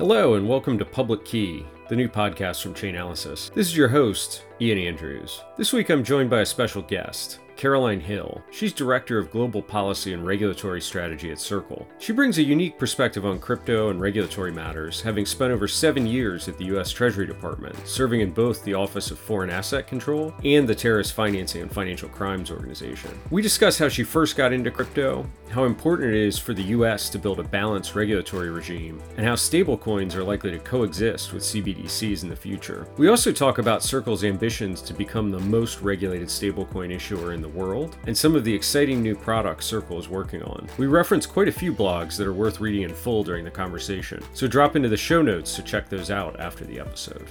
Hello, and welcome to Public Key, the new podcast from Chainalysis. This is your host, Ian Andrews. This week I'm joined by a special guest, Caroline Hill. She's Director of Global Policy and Regulatory Strategy at Circle. She brings a unique perspective on crypto and regulatory matters, having spent over seven years at the U.S. Treasury Department, serving in both the Office of Foreign Asset Control and the Terrorist Financing and Financial Crimes Organization. We discuss how she first got into crypto, how important it is for the U.S. to build a balanced regulatory regime, and how stablecoins are likely to coexist with CBDCs in the future. We also talk about Circle's ambitions to become the most regulated stablecoin issuer in the world, and some of the exciting new products Circle is working on. We reference quite a few blogs that are worth reading in full during the conversation, so drop into the show notes to check those out after the episode.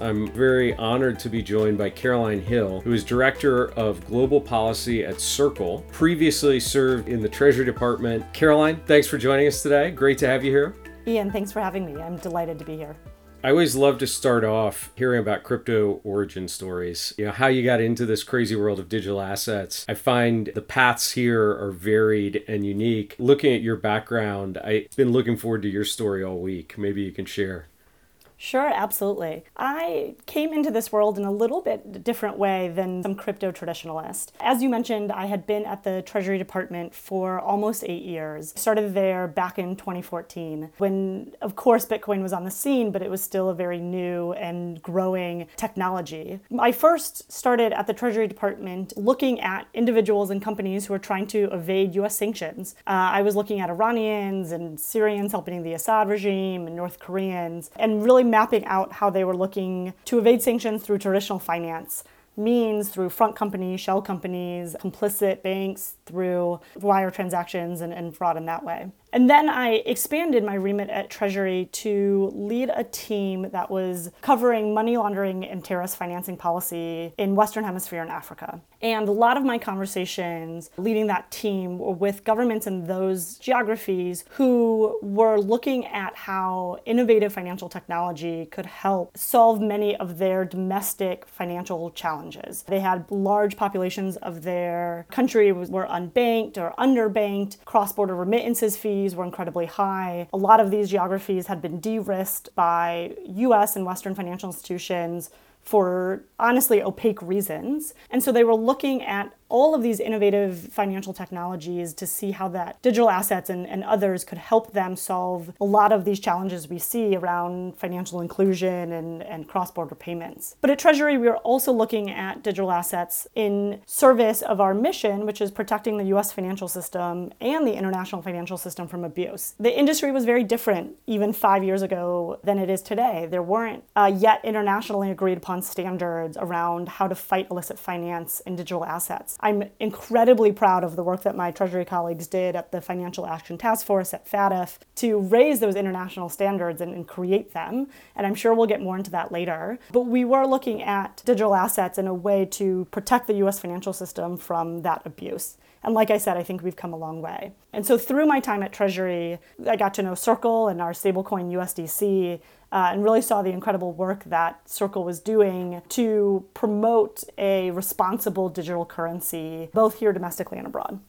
I'm very honored to be joined by Caroline Hill, who is Director of Global Policy at Circle, previously served in the Treasury Department. Caroline, thanks for joining us today. Great to have you here. Ian, thanks for having me. I'm delighted to be here. I always love to start off hearing about crypto origin stories. You know, how you got into this crazy world of digital assets. I find the paths here are varied and unique. Looking at your background, I've been looking forward to your story all week. Maybe you can share. Sure, absolutely. I came into this world in a little bit different way than some crypto traditionalists. As you mentioned, I had been at the Treasury Department for almost eight years. Started there back in 2014 when, of course, Bitcoin was on the scene, but it was still a very new and growing technology. I first started at the Treasury Department looking at individuals and companies who were trying to evade US sanctions. Uh, I was looking at Iranians and Syrians helping the Assad regime and North Koreans, and really mapping out how they were looking to evade sanctions through traditional finance means through front companies, shell companies, complicit banks, through wire transactions and, and fraud in that way. And then I expanded my remit at Treasury to lead a team that was covering money laundering and terrorist financing policy in Western Hemisphere and Africa. And a lot of my conversations leading that team were with governments in those geographies who were looking at how innovative financial technology could help solve many of their domestic financial challenges. They had large populations of their country were unbanked or underbanked, cross border remittances fees fees were incredibly high. A lot of these geographies had been de risked by US and Western financial institutions for honestly opaque reasons. And so they were looking at all of these innovative financial technologies to see how that digital assets and, and others could help them solve a lot of these challenges we see around financial inclusion and, and cross-border payments. But at Treasury, we are also looking at digital assets in service of our mission, which is protecting the US financial system and the international financial system from abuse. The industry was very different even five years ago than it is today. There weren't uh, yet internationally agreed upon standards around how to fight illicit finance and digital assets. I'm incredibly proud of the work that my Treasury colleagues did at the Financial Action Task Force at FATF to raise those international standards and, and create them. And I'm sure we'll get more into that later. But we were looking at digital assets in a way to protect the US financial system from that abuse. And like I said, I think we've come a long way. And so through my time at Treasury, I got to know Circle and our stablecoin USDC uh, and really saw the incredible work that Circle was doing to promote a responsible digital currency, both here domestically and abroad.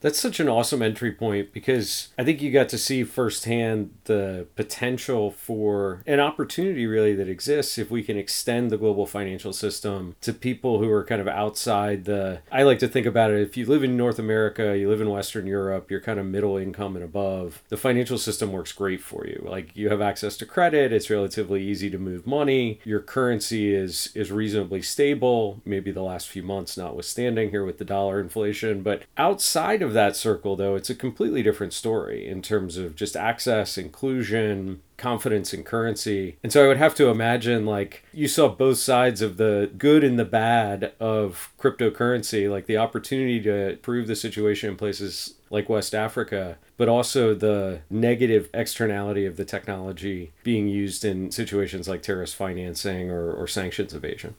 That's such an awesome entry point because I think you got to see firsthand the potential for an opportunity really that exists if we can extend the global financial system to people who are kind of outside the. I like to think about it if you live in North America, you live in Western Europe, you're kind of middle income and above, the financial system works great for you. Like you have access to credit, it's relatively easy to move money, your currency is is reasonably stable, maybe the last few months notwithstanding here with the dollar inflation, but outside of that circle, though, it's a completely different story in terms of just access, inclusion, confidence in currency. And so I would have to imagine like you saw both sides of the good and the bad of cryptocurrency, like the opportunity to improve the situation in places like West Africa, but also the negative externality of the technology being used in situations like terrorist financing or, or sanctions evasion.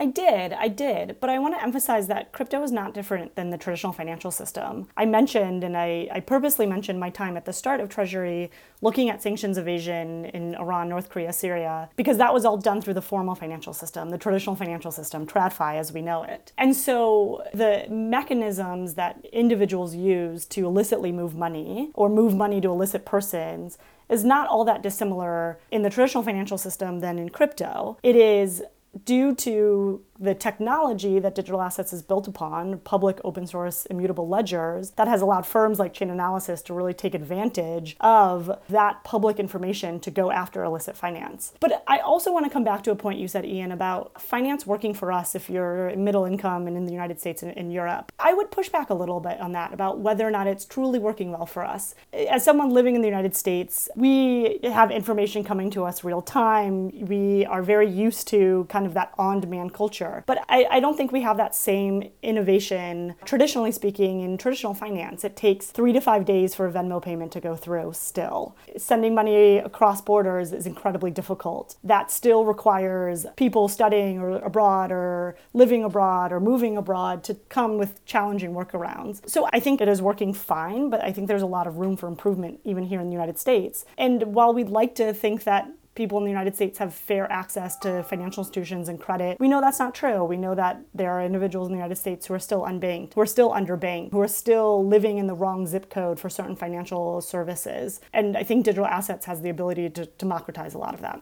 I did, I did. But I want to emphasize that crypto is not different than the traditional financial system. I mentioned, and I, I purposely mentioned my time at the start of Treasury looking at sanctions evasion in Iran, North Korea, Syria, because that was all done through the formal financial system, the traditional financial system, TradFi as we know it. And so the mechanisms that individuals use to illicitly move money or move money to illicit persons is not all that dissimilar in the traditional financial system than in crypto. It is due to the technology that digital assets is built upon, public open source immutable ledgers, that has allowed firms like Chainalysis to really take advantage of that public information to go after illicit finance. But I also want to come back to a point you said, Ian, about finance working for us if you're middle income and in the United States and in Europe. I would push back a little bit on that about whether or not it's truly working well for us. As someone living in the United States, we have information coming to us real time. We are very used to kind of that on demand culture but I, I don't think we have that same innovation, traditionally speaking, in traditional finance. It takes three to five days for a Venmo payment to go through still. Sending money across borders is incredibly difficult. That still requires people studying or abroad or living abroad or moving abroad to come with challenging workarounds. So I think it is working fine, but I think there's a lot of room for improvement even here in the United States. And while we'd like to think that people in the United States have fair access to financial institutions and credit. We know that's not true. We know that there are individuals in the United States who are still unbanked, who are still underbanked, who are still living in the wrong zip code for certain financial services. And I think digital assets has the ability to democratize a lot of that.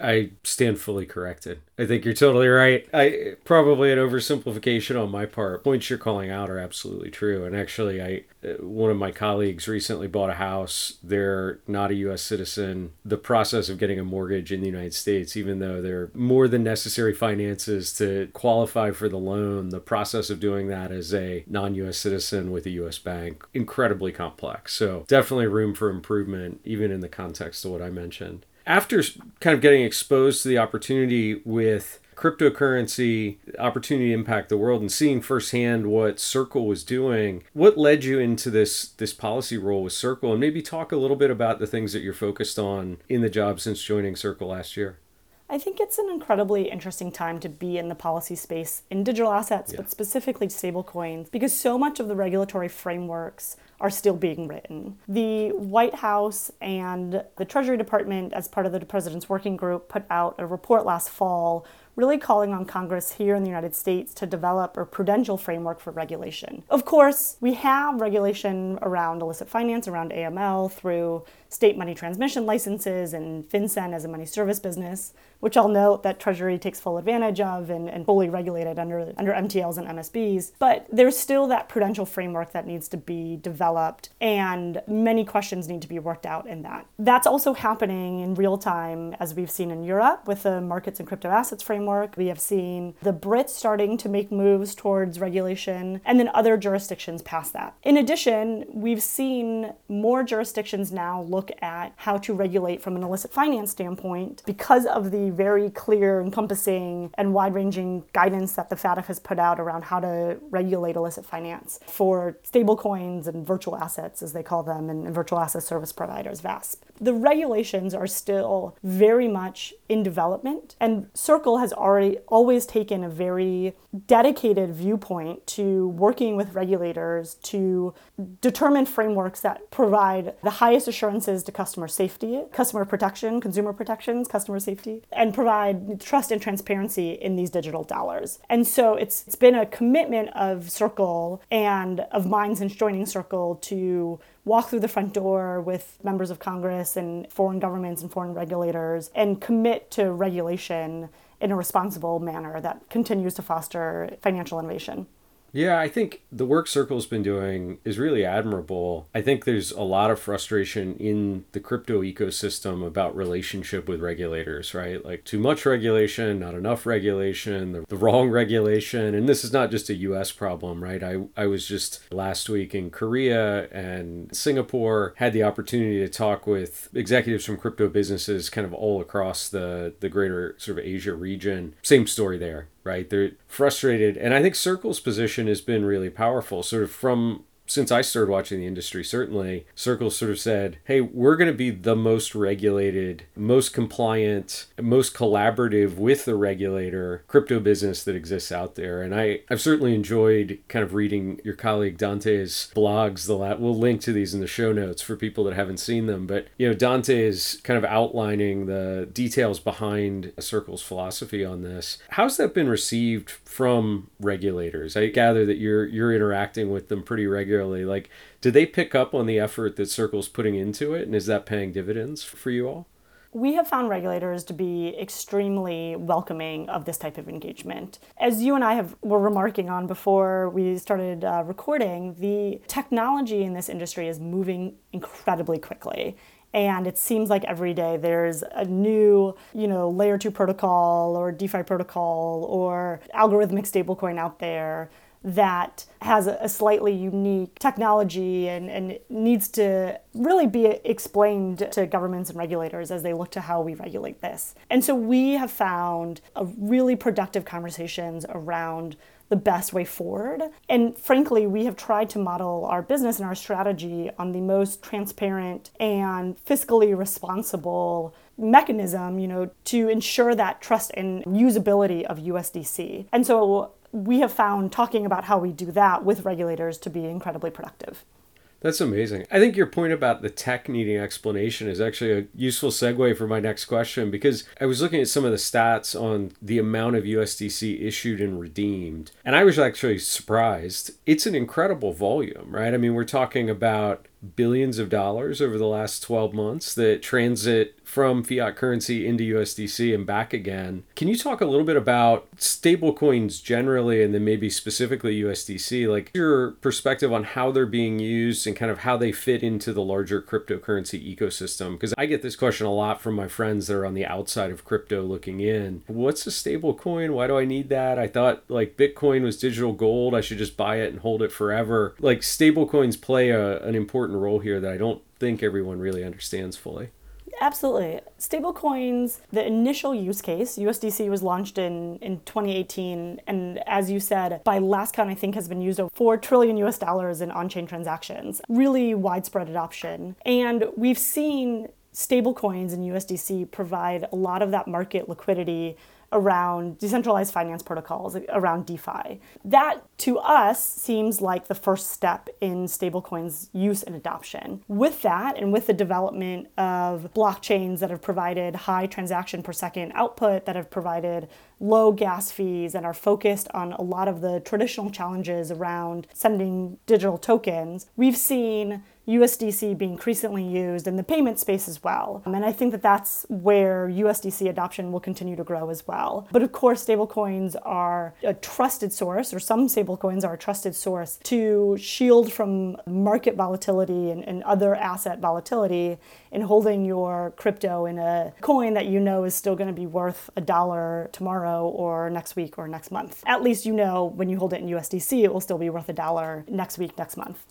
I stand fully corrected. I think you're totally right. I probably an oversimplification on my part. Points you're calling out are absolutely true. And actually, I uh, one of my colleagues recently bought a house. They're not a U.S. citizen. The process of getting a mortgage in the United States, even though they're more than necessary finances to qualify for the loan, the process of doing that as a non-U.S. citizen with a U.S. bank incredibly complex. So definitely room for improvement, even in the context of what I mentioned after kind of getting exposed to the opportunity with cryptocurrency opportunity impact the world and seeing firsthand what circle was doing what led you into this this policy role with circle? And maybe talk a little bit about the things that you're focused on in the job since joining circle last year I think it's an incredibly interesting time to be in the policy space in digital assets, yeah. but specifically stablecoins, because so much of the regulatory frameworks are still being written. The White House and the Treasury Department, as part of the President's Working Group, put out a report last fall really calling on Congress here in the United States to develop a prudential framework for regulation. Of course, we have regulation around illicit finance, around AML through state money transmission licenses and FinCEN as a money service business, which I'll note that Treasury takes full advantage of and, and fully regulated under, under MTLs and MSBs. But there's still that prudential framework that needs to be developed, and many questions need to be worked out in that. That's also happening in real time, as we've seen in Europe with the markets and crypto assets framework. We have seen the Brits starting to make moves towards regulation, and then other jurisdictions past that. In addition, we've seen more jurisdictions now look at how to regulate from an illicit finance standpoint because of the very clear, encompassing, and wide ranging guidance that the FATF has put out around how to regulate illicit finance for stablecoins and virtual assets, as they call them, and, virtual asset service providers, VASP. The regulations are still very much in development, and Circle has already always taken a very dedicated viewpoint to working with regulators to determine frameworks that provide the highest to customer safety, customer protection, consumer protections, customer safety, and provide trust and transparency in these digital dollars. And so it's it's been a commitment of Circle and of Minds and joining Circle to walk through the front door with members of Congress and foreign governments and foreign regulators and commit to regulation in a responsible manner that continues to foster financial innovation. Yeah, I think the work Circle's been doing is really admirable. I think there's a lot of frustration in the crypto ecosystem about relationship with regulators, right? Like too much regulation, not enough regulation, the, the wrong regulation. And this is not just a US problem, right? I, I was just last week in Korea and Singapore, had the opportunity to talk with executives from crypto businesses kind of all across the, the greater sort of Asia region. Same story there right? They're frustrated. And I think Circle's position has been really powerful, sort of from since I started watching the industry, certainly, Circle sort of said, hey, we're going to be the most regulated, most compliant, most collaborative with the regulator crypto business that exists out there. And I, I've certainly enjoyed kind of reading your colleague Dante's blogs. The la- we'll link to these in the show notes for people that haven't seen them. But, you know, Dante is kind of outlining the details behind Circle's philosophy on this. How's that been received from regulators? I gather that you're you're interacting with them pretty regularly Like, do they pick up on the effort that Circle's putting into it, and is that paying dividends for you all? we have found regulators to be extremely welcoming of this type of engagement. As you and I have were remarking on before we started uh, recording, the technology in this industry is moving incredibly quickly and it seems like every day there's a new you know layer 2 protocol or defi protocol or algorithmic stablecoin out there that has a, slightly unique technology and, and needs to really be explained to governments and regulators as they look to how we regulate this. And so we have found a really productive conversations around the best way forward. And frankly, we have tried to model our business and our strategy on the most transparent and fiscally responsible mechanism, you know, to ensure that trust and usability of USDC. And so we have found talking about how we do that with regulators to be incredibly productive. That's amazing. I think your point about the tech needing explanation is actually a useful segue for my next question because I was looking at some of the stats on the amount of USDC issued and redeemed, and I was actually surprised. It's an incredible volume, right? I mean, we're talking about billions of dollars over the last 12 months that transit from fiat currency into USDC and back again. Can you talk a little bit about stablecoins generally and then maybe specifically USDC? Like your perspective on how they're being used and kind of how they fit into the larger cryptocurrency ecosystem? Because I get this question a lot from my friends that are on the outside of crypto looking in. What's a stablecoin? Why do I need that? I thought like Bitcoin was digital gold. I should just buy it and hold it forever. Like stablecoins play a, an important role here that I don't think everyone really understands fully. Absolutely. Stablecoins, the initial use case, USDC was launched in, in 2018. And as you said, by last count, I think has been used over 4 trillion US dollars in on chain transactions. Really widespread adoption. And we've seen stablecoins and USDC provide a lot of that market liquidity around decentralized finance protocols, around DeFi. That to us seems like the first step in stablecoins use and adoption. With that, and with the development of blockchains that have provided high transaction per second output, that have provided low gas fees, and are focused on a lot of the traditional challenges around sending digital tokens, we've seen USDC being increasingly used in the payment space as well. And I think that that's where USDC adoption will continue to grow as well. But of course, stablecoins are a trusted source, or some stablecoins are a trusted source to shield from market volatility and, and other asset volatility in holding your crypto in a coin that you know is still going to be worth a dollar tomorrow or next week or next month. At least you know when you hold it in USDC, it will still be worth a dollar next week, next month.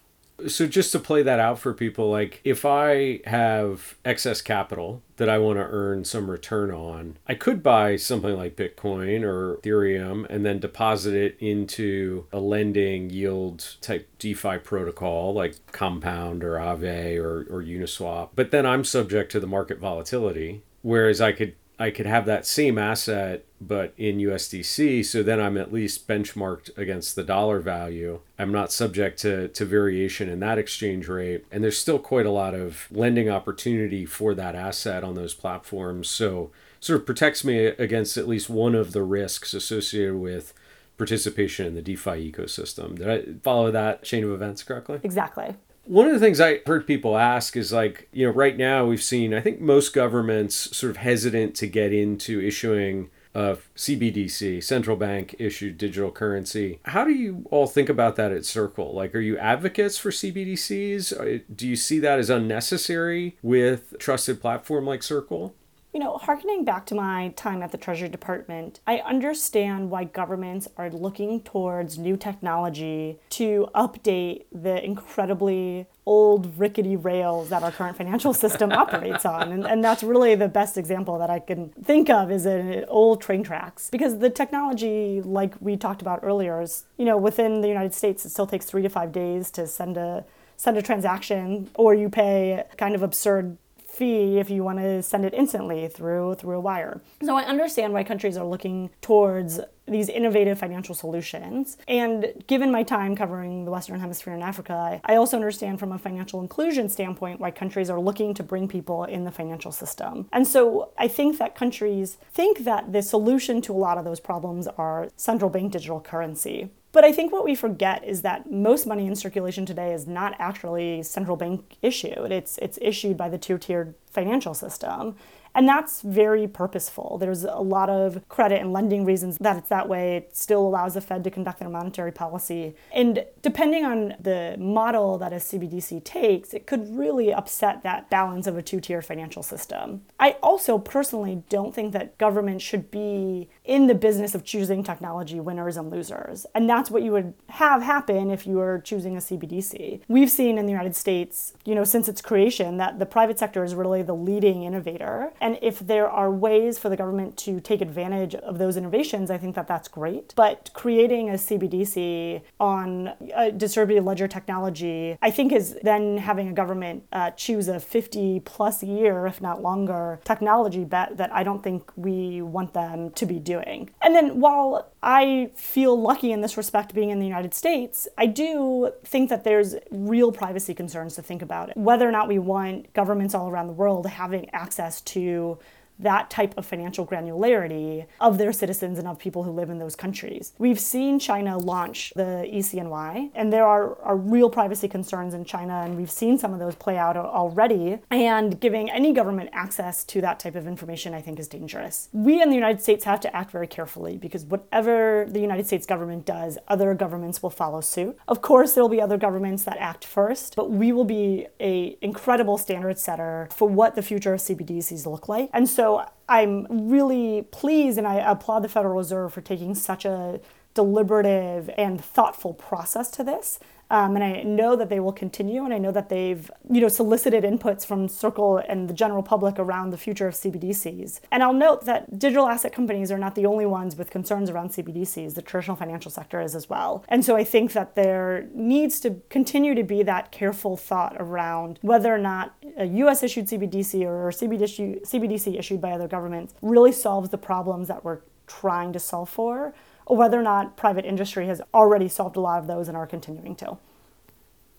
So just to play that out for people, like if I have excess capital that I want to earn some return on, I could buy something like Bitcoin or Ethereum and then deposit it into a lending yield type DeFi protocol like Compound or Aave or, or Uniswap. But then I'm subject to the market volatility. Whereas I could I could have that same asset but in USDC, so then I'm at least benchmarked against the dollar value. I'm not subject to, to variation in that exchange rate. And there's still quite a lot of lending opportunity for that asset on those platforms. So sort of protects me against at least one of the risks associated with participation in the DeFi ecosystem. Did I follow that chain of events correctly? Exactly. One of the things I heard people ask is like, you know, right now we've seen, I think most governments sort of hesitant to get into issuing a CBDC, central bank issued digital currency. How do you all think about that at Circle? Like, are you advocates for CBDCs? Uh, do you see that as unnecessary with trusted platform like Circle? You know, harkening back to my time at the Treasury Department, I understand why governments are looking towards new technology to update the incredibly old rickety rails that our current financial system operates on. And, and that's really the best example that I can think of is an old train tracks. Because the technology, like we talked about earlier, is, you know, within the United States, it still takes three to five days to send a send a transaction or you pay kind of absurd fee if you want to send it instantly through through a wire. So I understand why countries are looking towards these innovative financial solutions. And given my time covering the Western Hemisphere and Africa, I also understand from a financial inclusion standpoint why countries are looking to bring people in the financial system. And so I think that countries think that the solution to a lot of those problems are central bank digital currency. But I think what we forget is that most money in circulation today is not actually central bank issued. It's it's issued by the two-tiered financial system. And that's very purposeful. There's a lot of credit and lending reasons that it's that way. It still allows the Fed to conduct their monetary policy. And depending on the model that a CBDC takes, it could really upset that balance of a two tier financial system. I also personally don't think that government should be in the business of choosing technology winners and losers. And that's what you would have happen if you were choosing a CBDC. We've seen in the United States, you know, since its creation, that the private sector is really the leading innovator and if there are ways for the government to take advantage of those innovations, I think that that's great. But creating a CBDC on a distributed ledger technology, I think is then having a government uh, choose a 50 plus year, if not longer, technology bet that I don't think we want them to be doing. And then while I feel lucky in this respect being in the United States, I do think that there's real privacy concerns to think about. Whether or not we want governments all around the world having access to that type of financial granularity of their citizens and of people who live in those countries. We've seen China launch the ECNY, and there are, are real privacy concerns in China, and we've seen some of those play out already. And giving any government access to that type of information, I think, is dangerous. We in the United States have to act very carefully because whatever the United States government does, other governments will follow suit. Of course, there will be other governments that act first, but we will be a incredible standard setter for what the future of CBDCs look like. And so so I'm really pleased and I applaud the Federal Reserve for taking such a deliberative and thoughtful process to this um, and I know that they will continue, and I know that they've, you know, solicited inputs from Circle and the general public around the future of CBDCs. And I'll note that digital asset companies are not the only ones with concerns around CBDCs. The traditional financial sector is as well. And so I think that there needs to continue to be that careful thought around whether or not a U.S. issued CBDC or CBDC, CBDC issued by other governments really solves the problems that we're trying to solve for or whether or not private industry has already solved a lot of those and are continuing to.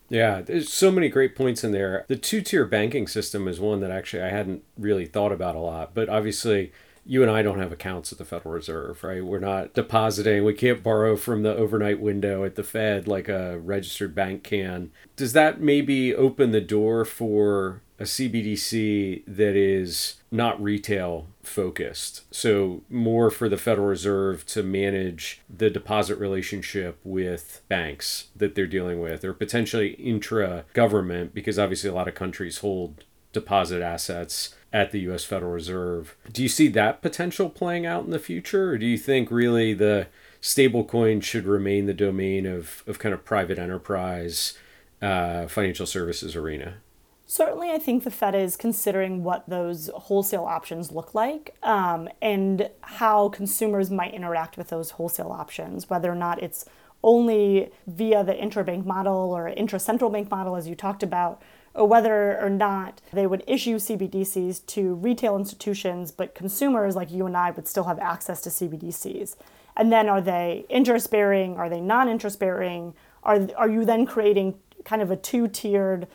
Yeah, there's so many great points in there. The two tier banking system is one that actually I hadn't really thought about a lot, but obviously you and I don't have accounts at the Federal Reserve, right? We're not depositing. We can't borrow from the overnight window at the Fed like a registered bank can. Does that maybe open the door for a CBDC that is not retail focused. So, more for the Federal Reserve to manage the deposit relationship with banks that they're dealing with, or potentially intra government, because obviously a lot of countries hold deposit assets at the US Federal Reserve. Do you see that potential playing out in the future, or do you think really the stablecoin should remain the domain of, of kind of private enterprise uh, financial services arena? Certainly, I think the Fed is considering what those wholesale options look like um, and how consumers might interact with those wholesale options, whether or not it's only via the intrabank model or intra-central bank model, as you talked about, or whether or not they would issue CBDCs to retail institutions, but consumers like you and I would still have access to CBDCs. And then are they interest bearing? Are they non interest bearing? Are, are you then creating kind of a two tiered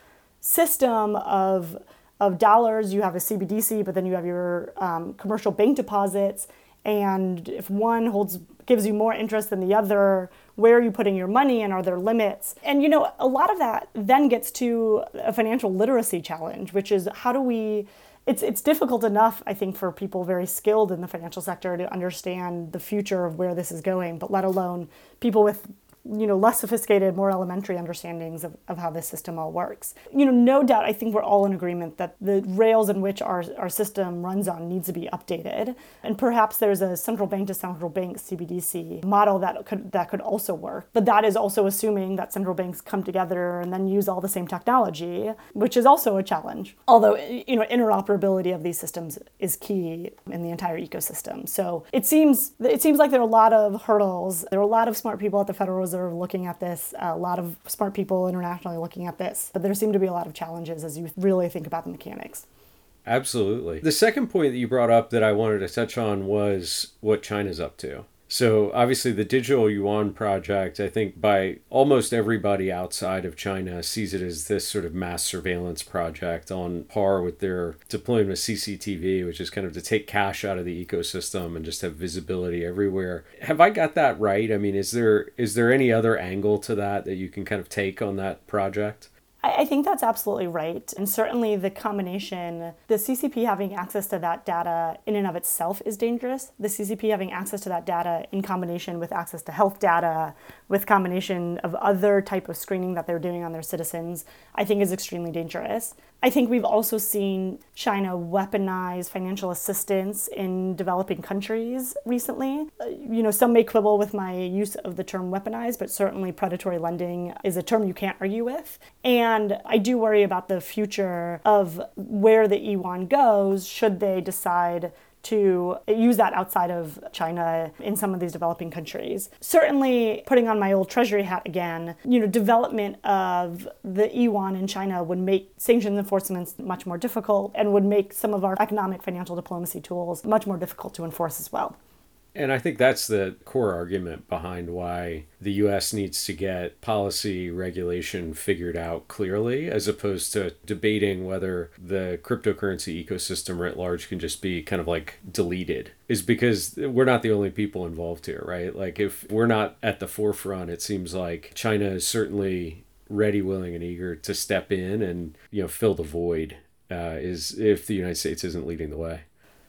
system of of dollars. You have a CBDC, but then you have your um, commercial bank deposits. And if one holds gives you more interest than the other, where are you putting your money and are there limits? And you know, a lot of that then gets to a financial literacy challenge, which is how do we it's it's difficult enough, I think, for people very skilled in the financial sector to understand the future of where this is going, but let alone people with you know less sophisticated more elementary understandings of, of how this system all works. You know no doubt i think we're all in agreement that the rails in which our, our system runs on needs to be updated. And perhaps there's a central bank to central bank cbdc model that could that could also work. But that is also assuming that central banks come together and then use all the same technology which is also a challenge. Although you know interoperability of these systems is key in the entire ecosystem. So it seems it seems like there are a lot of hurdles. There are a lot of smart people at the federal Reserve looking at this, a lot of smart people internationally looking at this, but there seem to be a lot of challenges as you really think about the mechanics. Absolutely. The second point that you brought up that I wanted to touch on was what China's up to. So, obviously, the Digital Yuan project, I think by almost everybody outside of China sees it as this sort of mass surveillance project on par with their deployment of CCTV, which is kind of to take cash out of the ecosystem and just have visibility everywhere. Have I got that right? I mean, is there is there any other angle to that that you can kind of take on that project? I, think that's absolutely right. And certainly the combination, the CCP having access to that data in and of itself is dangerous. The CCP having access to that data in combination with access to health data, with combination of other type of screening that they're doing on their citizens, I think is extremely dangerous. I think we've also seen China weaponize financial assistance in developing countries recently. Uh, you know, some may quibble with my use of the term weaponize, but certainly predatory lending is a term you can't argue with. And I do worry about the future of where the yuan goes should they decide to use that outside of China in some of these developing countries. Certainly, putting on my old treasury hat again, you know, development of the yuan in China would make sanctions enforcement much more difficult and would make some of our economic financial diplomacy tools much more difficult to enforce as well. And I think that's the core argument behind why the US needs to get policy regulation figured out clearly, as opposed to debating whether the cryptocurrency ecosystem writ large can just be kind of like deleted, is because we're not the only people involved here, right? Like, if we're not at the forefront, it seems like China is certainly ready, willing, and eager to step in and, you know, fill the void. Uh, is if the United States isn't leading the way.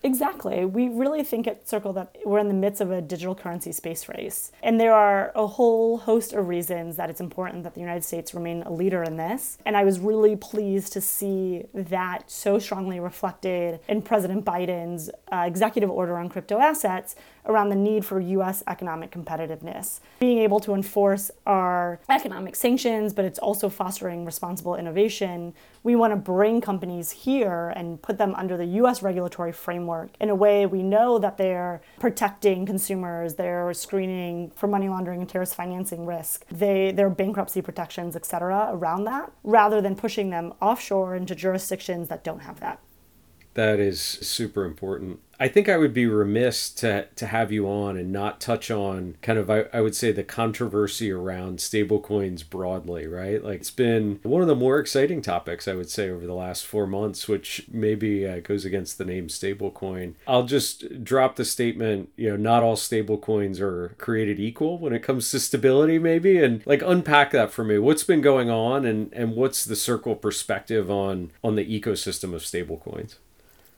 Exactly. We really think at Circle that we're in the midst of a digital currency space race. And there are a whole host of reasons that it's important that the United States remain a leader in this. And I was really pleased to see that so strongly reflected in President Biden's uh, executive order on crypto assets around the need for US economic competitiveness. Being able to enforce our economic sanctions, but it's also fostering responsible innovation. We want to bring companies here and put them under the US regulatory framework in a way we know that they're protecting consumers, they're screening for money laundering and terrorist financing risk, they, their bankruptcy protections, et cetera, around that, rather than pushing them offshore into jurisdictions that don't have that. That is super important. I think I would be remiss to to have you on and not touch on kind of I, I would say the controversy around stablecoins broadly, right? Like it's been one of the more exciting topics I would say over the last four months, which maybe uh, goes against the name stablecoin. I'll just drop the statement, you know, not all stablecoins are created equal when it comes to stability, maybe, and like unpack that for me. What's been going on, and and what's the circle perspective on on the ecosystem of stablecoins?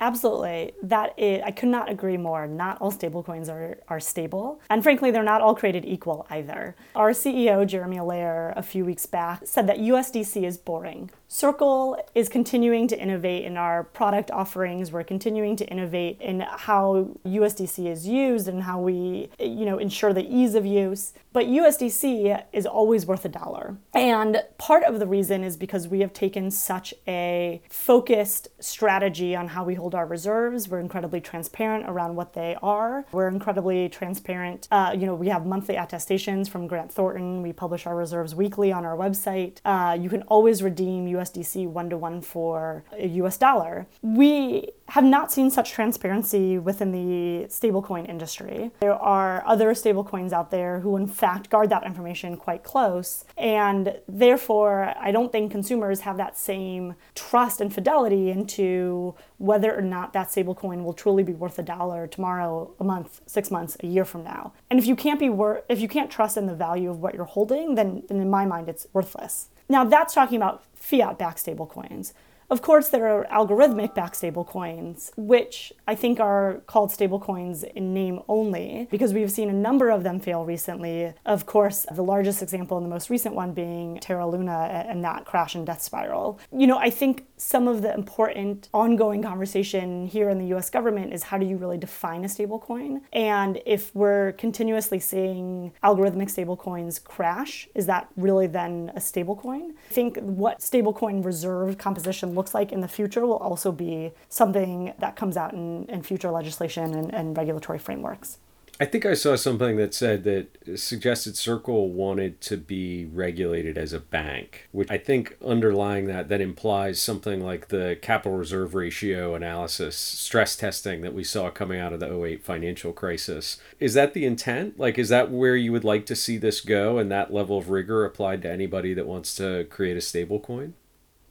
Absolutely. That is, I could not agree more. Not all stablecoins are, are stable. And frankly, they're not all created equal either. Our CEO, Jeremy Allaire, a few weeks back said that USDC is boring. Circle is continuing to innovate in our product offerings. We're continuing to innovate in how USDC is used and how we, you know, ensure the ease of use. But USDC is always worth a dollar. And part of the reason is because we have taken such a focused strategy on how we hold our reserves. We're incredibly transparent around what they are. We're incredibly transparent. Uh, you know, we have monthly attestations from Grant Thornton. We publish our reserves weekly on our website. Uh, you can always redeem USDC one to one for a US dollar. We have not seen such transparency within the stablecoin industry. There are other stablecoins out there who, in fact, guard that information quite close. And therefore, I don't think consumers have that same trust and fidelity into whether or not that stablecoin will truly be worth a dollar tomorrow, a month, six months, a year from now. And if you can't be wor- if you can't trust in the value of what you're holding, then, then in my mind, it's worthless. Now, that's talking about fiat backed stablecoins. Of course, there are algorithmic backed stablecoins, which I think are called stablecoins in name only, because we've seen a number of them fail recently. Of course, the largest example and the most recent one being Terra Luna and that crash and death spiral. You know, I think some of the important ongoing conversation here in the US government is how do you really define a stablecoin? And if we're continuously seeing algorithmic stablecoins crash, is that really then a stablecoin? I think what stablecoin reserve composition looks like in the future will also be something that comes out in, in future legislation and, and regulatory frameworks. I think I saw something that said that suggested Circle wanted to be regulated as a bank, which I think underlying that that implies something like the capital reserve ratio analysis stress testing that we saw coming out of the 08 financial crisis. Is that the intent? Like is that where you would like to see this go and that level of rigor applied to anybody that wants to create a stable coin?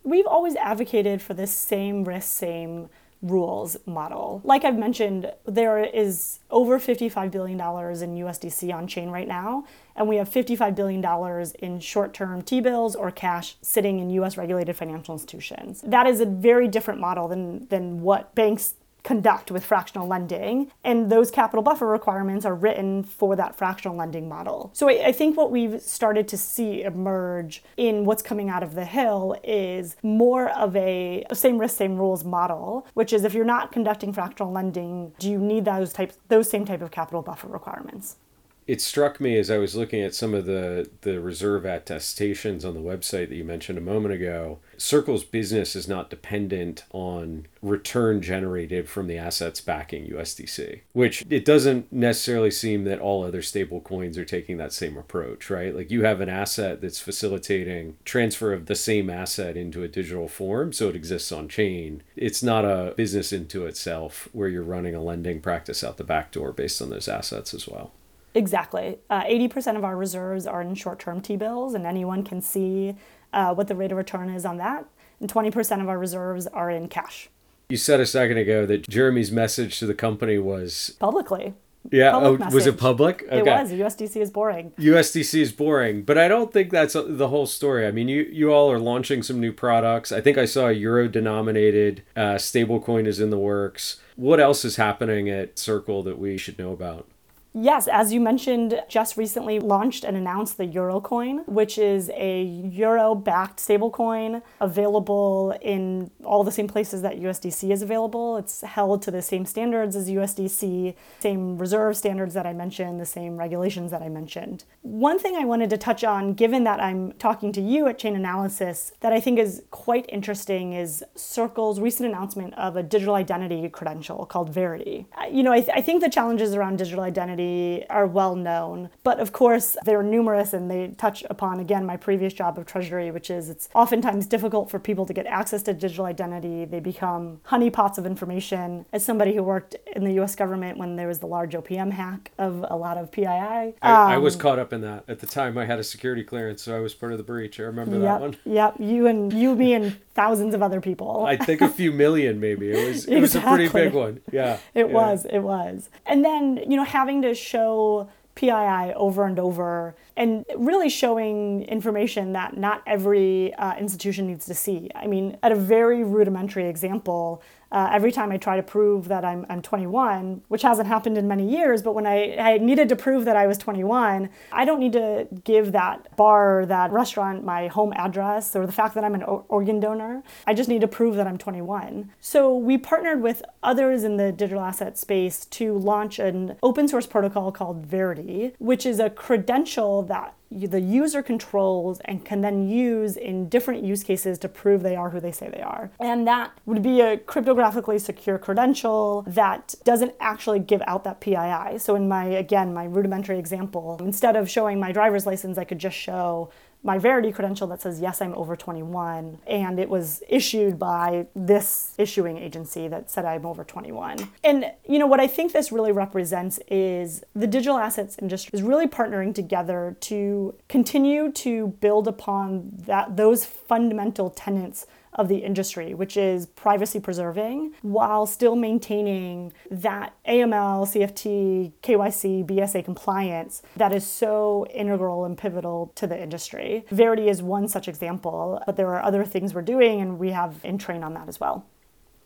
We've always advocated for this same risk, same rules model. Like I've mentioned, there is over $55 billion in USDC on chain right now, and we have $55 billion in short term T bills or cash sitting in US regulated financial institutions. That is a very different model than, than what banks conduct with fractional lending. And those capital buffer requirements are written for that fractional lending model. So I, I, think what we've started to see emerge in what's coming out of the Hill is more of a same risk, same rules model, which is if you're not conducting fractional lending, do you need those types those same type of capital buffer requirements? It struck me as I was looking at some of the, the reserve attestations on the website that you mentioned a moment ago. Circle's business is not dependent on return generated from the assets backing USDC, which it doesn't necessarily seem that all other stable coins are taking that same approach, right? Like you have an asset that's facilitating transfer of the same asset into a digital form, so it exists on chain. It's not a business into itself where you're running a lending practice out the back door based on those assets as well. Exactly. Uh, 80% of our reserves are in short term T bills, and anyone can see uh, what the rate of return is on that. And 20% of our reserves are in cash. You said a second ago that Jeremy's message to the company was publicly. Yeah, oh, was it public? Okay. It was. USDC is boring. USDC is boring, but I don't think that's the whole story. I mean, you you all are launching some new products. I think I saw a euro denominated uh, stablecoin is in the works. What else is happening at Circle that we should know about? Yes, as you mentioned, just recently launched and announced the Eurocoin, which is a euro backed stablecoin available in all the same places that USDC is available. It's held to the same standards as USDC, same reserve standards that I mentioned, the same regulations that I mentioned. One thing I wanted to touch on, given that I'm talking to you at Chainalysis, that I think is quite interesting is Circle's recent announcement of a digital identity credential called Verite. You know, I, th- I think the challenges around digital identity are well known. But of course, they're numerous and they touch upon, again, my previous job of Treasury, which is it's oftentimes difficult for people to get access to digital identity. They become honeypots of information. As somebody who worked in the US government when there was the large OPM hack of a lot of PII, I, um, I was caught up in that. At the time, I had a security clearance, so I was part of the breach. I remember yep, that one. Yep, you and you, me, and thousands of other people. I think a few million, maybe. It was it exactly. was a pretty big one. Yeah, it yeah. was. It was. And then you know having to show PII over and over and really showing information that not every uh, institution needs to see. I mean, at a very rudimentary example, uh, every time I try to prove that I'm, I'm 21, which hasn't happened in many years, but when I, I needed to prove that I was 21, I don't need to give that bar, that restaurant, my home address or the fact that I'm an organ donor. I just need to prove that I'm 21. So we partnered with others in the digital asset space to launch an open source protocol called Verite, which is a credential that the user controls and can then use in different use cases to prove they are who they say they are. And that would be a cryptographically secure credential that doesn't actually give out that PII. So in my again my rudimentary example, instead of showing my driver's license, I could just show my Verite credential that says, yes, I'm over 21. And it was issued by this issuing agency that said I'm over 21. And, you know, what I think this really represents is the digital assets industry is really partnering together to continue to build upon that those fundamental tenets of the industry, which is privacy preserving while still maintaining that AML, CFT, KYC, BSA compliance that is so integral and pivotal to the industry. Verite is one such example, but there are other things we're doing, and we have Entrain on that as well.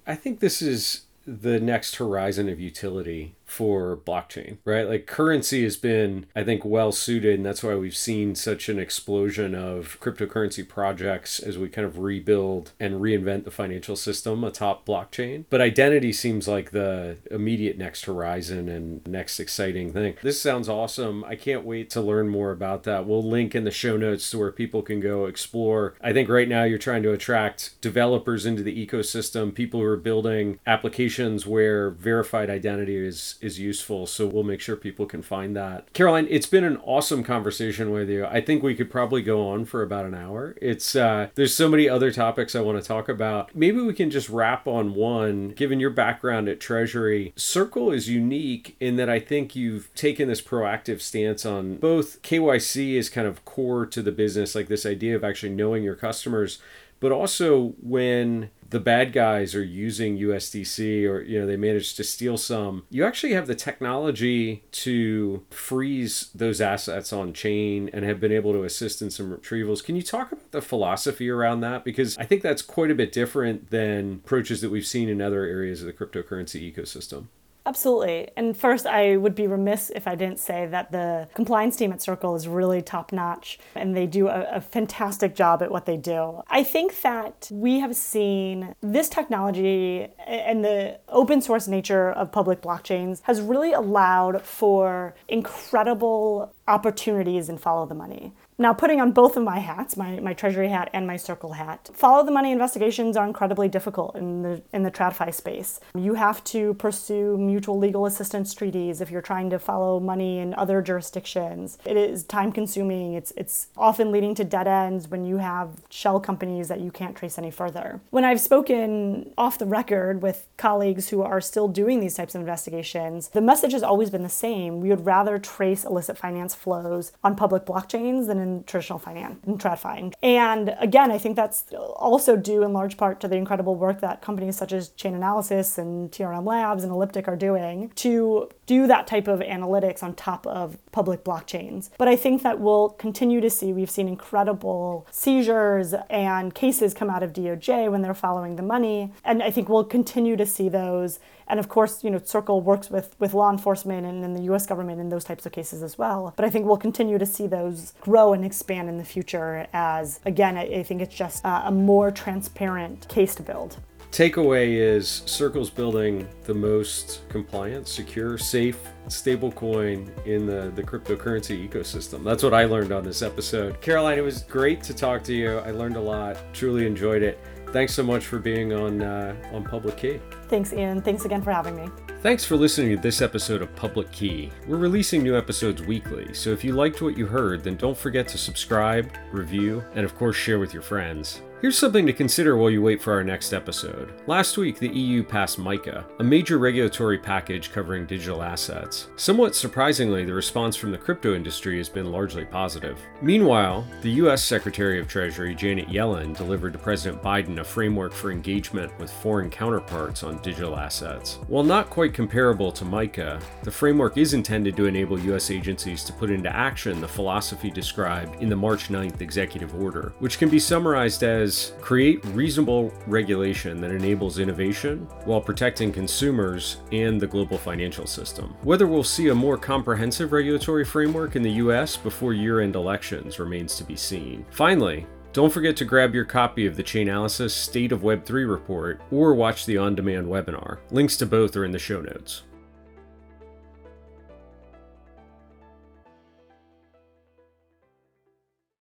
I think this is the next horizon of utility for blockchain, right? Like currency has been, I think, well suited, and that's why we've seen such an explosion of cryptocurrency projects as we kind of rebuild and reinvent the financial system atop blockchain. But identity seems like the immediate next horizon and next exciting thing. This sounds awesome. I can't wait to learn more about that. We'll link in the show notes to where people can go explore. I think right now you're trying to attract developers into the ecosystem, people who are building applications where verified identity is is useful. So we'll make sure people can find that. Caroline, it's been an awesome conversation with you. I think we could probably go on for about an hour. It's uh, there's so many other topics I want to talk about. Maybe we can just wrap on one. Given your background at Treasury, Circle is unique in that I think you've taken this proactive stance on both KYC is kind of core to the business, like this idea of actually knowing your customers but also when the bad guys are using USDC or you know they managed to steal some. You actually have the technology to freeze those assets on chain and have been able to assist in some retrievals. Can you talk about the philosophy around that? Because I think that's quite a bit different than approaches that we've seen in other areas of the cryptocurrency ecosystem Absolutely. And first, I would be remiss if I didn't say that the compliance team at Circle is really top notch and they do a, a, fantastic job at what they do. I think that we have seen this technology and the open source nature of public blockchains has really allowed for incredible opportunities in follow the money. Now, putting on both of my hats, my, my treasury hat and my circle hat, follow the money investigations are incredibly difficult in the in the TradFi space. You have to pursue mutual legal assistance treaties if you're trying to follow money in other jurisdictions. It is time consuming. It's it's often leading to dead ends when you have shell companies that you can't trace any further. When I've spoken off the record with colleagues who are still doing these types of investigations, the message has always been the same. We would rather trace illicit finance flows on public blockchains than in traditional finance and TradFi. And again, I think that's also due in large part to the incredible work that companies such as Chainalysis and TRM Labs and Elliptic are doing to do that type of analytics on top of public blockchains. But I think that we'll continue to see, we've seen incredible seizures and cases come out of DOJ when they're following the money. And I think we'll continue to see those and of course, you know, Circle works with, with law enforcement and, the US government in those types of cases as well. But I think we'll continue to see those grow and expand in the future as, again, I, I think it's just uh, a more transparent case to build. Takeaway is Circle's building the most compliant, secure, safe stablecoin in the, the cryptocurrency ecosystem. That's what I learned on this episode. Caroline, it was great to talk to you. I learned a lot, truly enjoyed it. Thanks so much for being on uh, on Public Key. Thanks, Ian. Thanks again for having me. Thanks for listening to this episode of Public Key. We're releasing new episodes weekly, so if you liked what you heard, then don't forget to subscribe, review, and of course share with your friends. Here's something to consider while you wait for our next episode. Last week, the EU passed MiCA, a major regulatory package covering digital assets. Somewhat surprisingly, the response from the crypto industry has been largely positive. Meanwhile, the US Secretary of Treasury Janet Yellen delivered to President Biden a framework for engagement with foreign counterparts on digital assets. While not quite comparable to MiCA, the framework is intended to enable US agencies to put into action the philosophy described in the March 9th executive order, which can be summarized as create reasonable regulation that enables innovation while protecting consumers and the global financial system. Whether we'll see a more comprehensive regulatory framework in the US before year end elections remains to be seen. Finally, don't forget to grab your copy of the Chainalysis State of Web3 report or watch the on demand webinar. Links to both are in the show notes.